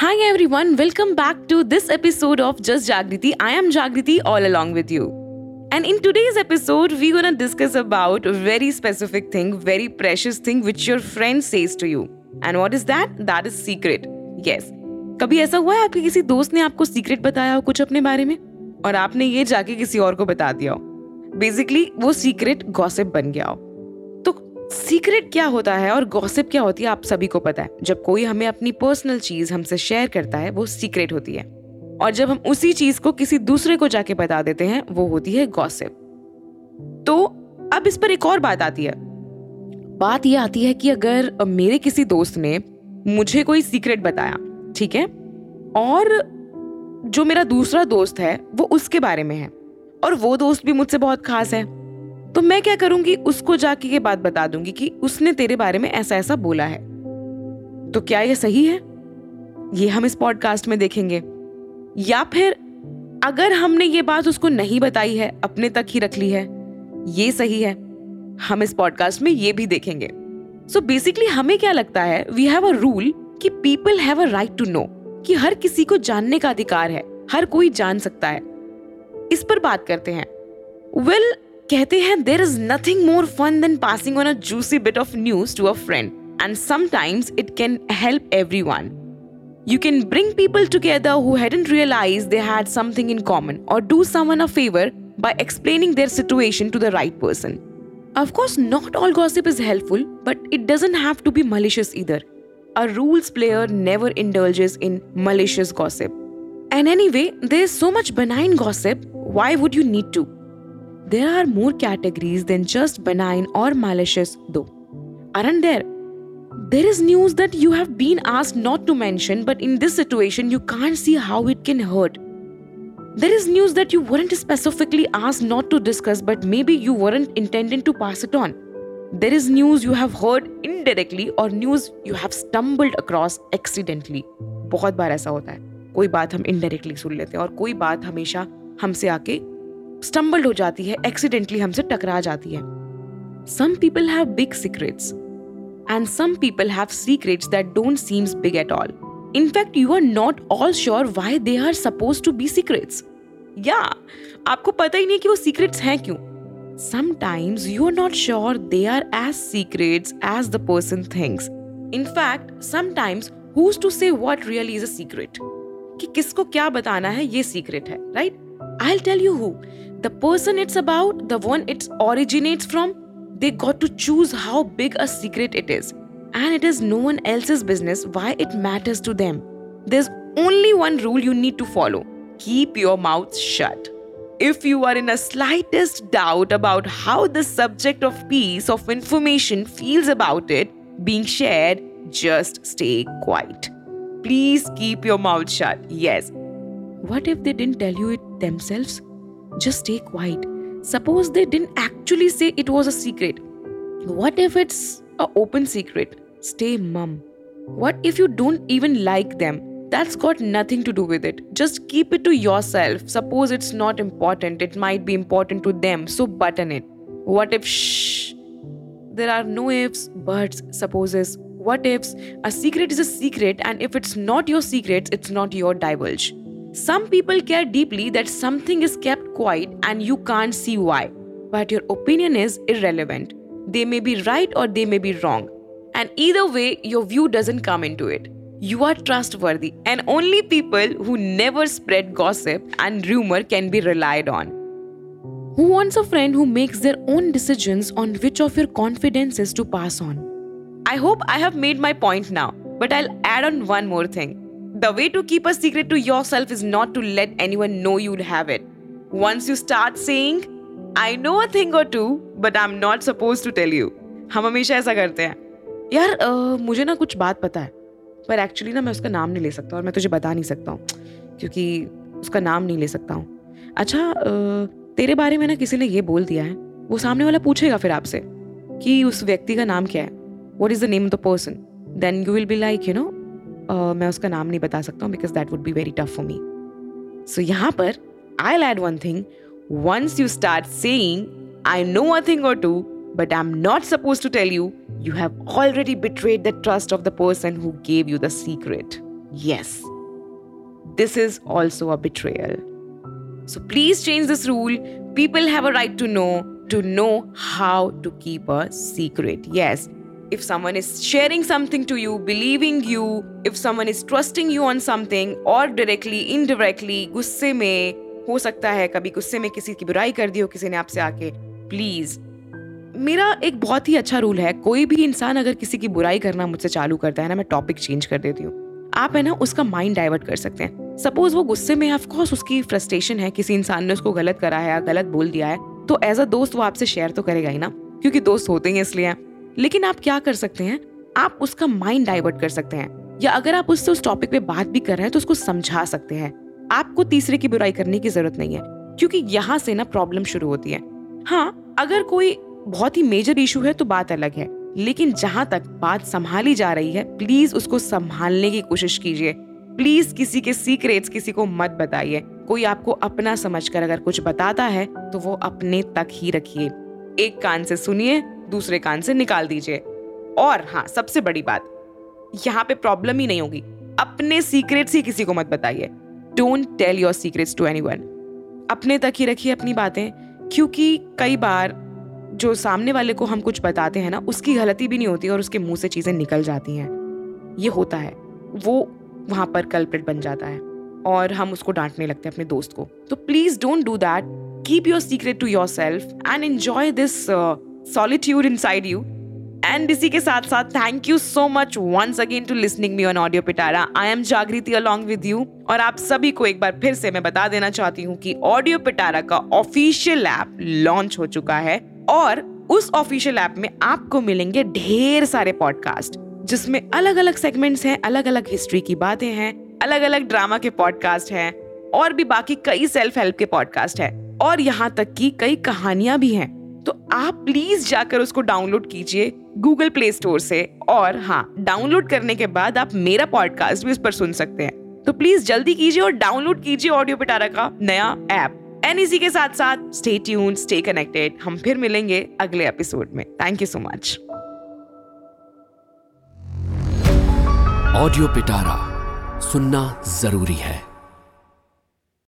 Hi everyone, welcome back to this episode of Just Jagriti. I am Jagriti all along with you. And in today's episode, we're gonna discuss about a very specific thing, very precious thing which your friend says to you. And what is that? That is secret. Yes. कभी ऐसा हुआ है आपके किसी दोस्त ने आपको secret बताया हो कुछ अपने बारे में और आपने ये जाके किसी और को बता दिया हो बेसिकली वो सीक्रेट गॉसिप बन गया हो सीक्रेट क्या होता है और गॉसिप क्या होती है, आप सभी को पता है। जब कोई हमें अपनी पर्सनल चीज़ हमसे शेयर करता है, वो सीक्रेट होती है। और जब हम उसी चीज़ को किसी दूसरे को जाके बता देते हैं, वो होती है गॉसिप तो अब इस पर एक और बात आती है। बात ये आती है कि अगर मेरे किसी दोस्त ने मुझे कोई सीक्रेट बताया, ठीक है? और जो मेरा दूसरा दोस्त है, वो उसके बारे में है। और वो दोस्त भी मुझसे बहुत खास है। तो मैं क्या करूँगी? उसको जाके ये बात बता दूँगी कि उसने तेरे बारे में ऐसा ऐसा बोला है। तो क्या ये सही है? ये हम इस पॉडकास्ट में देखेंगे। या फिर अगर हमने ये बात उसको नहीं बताई है अपने तक ही रख ली है ये सही है। हम इस पॉडकास्ट में ये भी देखेंगे। सो so बेसिकली हमें क्या लगता है वी हैव अ रूल कि people have a right to know कि हर किसी को जानने का अधिकार है हर कोई जान सकता है। इस पर बात करते हैं। वेल well, कहते हैं there is nothing more fun than passing on a juicy bit of news to a friend and sometimes it can help every one You can bring people together who hadn't realized they had something in common or do someone a favor by explaining their situation to the right person. Of course, not all gossip is helpful, but it doesn't have to be malicious either. A rules player never indulges in malicious gossip. And anyway, there's so much benign gossip, why would you need to? There are more categories than just benign or malicious, though. Aren't there? There is news that you have been asked not to mention, but in this situation, you can't see how it can hurt. There is news that you weren't specifically asked not to discuss, but maybe you weren't intending to pass it on. There is news you have heard indirectly or news you have stumbled across accidentally. बहुत बार ऐसा होता है कोई बात हम indirectly सुन लेते हैं और कोई बात हमेशा हमसे आके स्टम्बल्ड हो जाती है एक्सीडेंटली हमसे टकरा जाती है। Some people have big secrets and some people have secrets that don't seems big at all in fact you are not all sure why they are suppose to be secrets या आपको पता ही नहीं कि वो सीक्रेट्स हैं क्यों। Sometimes you are not sure they are as secrets as the person thinks. In fact, sometimes who's to say what really is a secret? कि किसको क्या बताना है ये सीक्रेट है right I'll tell you who. The person it's about, the one it originates from, they got to choose how big a secret it is. And it is no one else's business why it matters to them. There's only one rule you need to follow keep your mouth shut. If you are in a slightest doubt about how the subject of piece of information feels about it being shared, just stay quiet. Please keep your mouth shut. Yes. What if they didn't tell you it themselves? just stay quiet. Suppose they didn't actually say it was a secret. What if it's an open secret? Stay mum. What if you don't even like them? That's got nothing to do with it. Just keep it to yourself. Suppose it's not important, it might be important to them, so button it. What if shh? There are no ifs, buts, supposes, what ifs. A secret is a secret, and if it's not your secret, it's not your divulge. Some people care deeply that something is kept quiet and you can't see why, but your opinion is irrelevant. They may be right or they may be wrong, and either way, your view doesn't come into it. You are trustworthy, and only people who never spread gossip and rumor can be relied on. Who wants a friend who makes their own decisions on which of your confidences to pass on? I hope I have made my point now, but I'll add on one more thing. The way to keep a secret to yourself is not to let anyone know you'd have it. Once you start saying, I know a thing or two, but I'm not supposed to tell you. हम हमेशा ऐसा करते हैं यार आ, मुझे ना कुछ बात पता है पर एक्चुअली ना मैं उसका नाम नहीं ले सकता और मैं तुझे बता नहीं सकता हूँ क्योंकि उसका नाम नहीं ले सकता हूँ अच्छा तेरे बारे में ना किसी ने ये बोल दिया है वो सामने वाला पूछेगा फिर आपसे कि उस व्यक्ति का नाम क्या है what is the name of the person then you will be like you know मैं उसका नाम नहीं बता सकता हूँ because that would be very tough for me so यहाँ पर I add one thing once you start saying, I know a thing or two, but I'm not supposed to tell you, you have already betrayed the trust of the person who gave you the secret. Yes, this is also a betrayal. So please change this rule. People have a right to know to know how to keep a secret. Yes, if someone is sharing something to you, believing you, if someone is trusting you on something or directly, indirectly, गुस्से में हो सकता है कभी गुस्से में किसी की बुराई कर दी हो किसी ने आपसे आके प्लीज़ मेरा एक बहुत ही अच्छा रूल है कोई भी इंसान अगर किसी की बुराई करना मुझसे चालू करता है ना मैं टॉपिक चेंज कर देती हूँ। आप है ना उसका माइंड डाइवर्ट कर सकते हैं। सपोज़ वो गुस्से में ऑफकोर्स उसकी फ्रस्ट्रेशन है किसी इंसान ने उसको गलत करा है या गलत बोल दिया है तो एज अ दोस्त वो आपसे शेयर तो करेगा ही ना क्योंकि दोस्त होते ही इसलिए। लेकिन आप क्या कर सकते हैं? आप उसका माइंड डाइवर्ट कर सकते हैं। या अगर आप उससे उस टॉपिक पे बात भी कर रहे हैं तो उसको समझा सकते हैं। आपको तीसरे की बुराई करने की ज़रूरत नहीं है, क्योंकि यहाँ से ना प्रॉब्लम शुरू होती है। हाँ अगर कोई बहुत ही मेजर इशू है तो बात अलग है। लेकिन जहाँ तक बात संभाली जा रही है प्लीज़ उसको संभालने की कोशिश कीजिए। प्लीज़ किसी के सीक्रेट्स किसी को मत बताइए। कोई आपको अपना समझकर अगर कुछ बताता है तो वो अपने तक ही रखिए। एक कान से सुनिए दूसरे कान से निकाल दीजिए। और हाँ सबसे बड़ी बात, यहाँ पे प्रॉब्लम ही नहीं होगी। अपने सीक्रेट्स ही किसी को मत बताइए। Don't tell your secrets to any अपने तक ही रखिए अपनी बातें, क्योंकि कई बार जो सामने वाले को हम कुछ बताते हैं ना, उसकी गलती भी नहीं होती और उसके मुँह से चीज़ें निकल जाती हैं। ये होता है। वो वहाँ पर कल्प्रिट बन जाता है और हम उसको डांटने लगते हैं अपने दोस्त को। तो please don't do that keep your secret to yourself and enjoy this solitude inside you and इसी के साथ साथ thank you so much once again to listening me on audio Pitara I am Jagriti along with you और आप सभी को एक बार फिर से मैं बता देना चाहती हूँ कि ऑडियो पिटारा का ऑफिशियल ऐप लॉन्च हो चुका है। और उस ऑफिशियल ऐप में आपको मिलेंगे ढेर सारे पॉडकास्ट जिसमें अलग अलग सेगमेंट्स हैं अलग अलग हिस्ट्री की बातें हैं अलग अलग ड्रामा के पॉडकास्ट हैं, और भी बाकी कई सेल्फ हेल्प के पॉडकास्ट हैं। और यहाँ तक की कई कहानियाँ भी हैं। आप प्लीज़ जाकर उसको डाउनलोड कीजिए गूगल प्ले स्टोर से। और हाँ डाउनलोड करने के बाद आप मेरा पॉडकास्ट भी उस पर सुन सकते हैं। तो प्लीज़ जल्दी कीजिए और डाउनलोड कीजिए ऑडियो पिटारा का नया ऐप एन इसी के साथ साथ स्टे ट्यून स्टे कनेक्टेड हम फिर मिलेंगे अगले एपिसोड में। Thank you so much audio Pitara सुनना ज़रूरी है।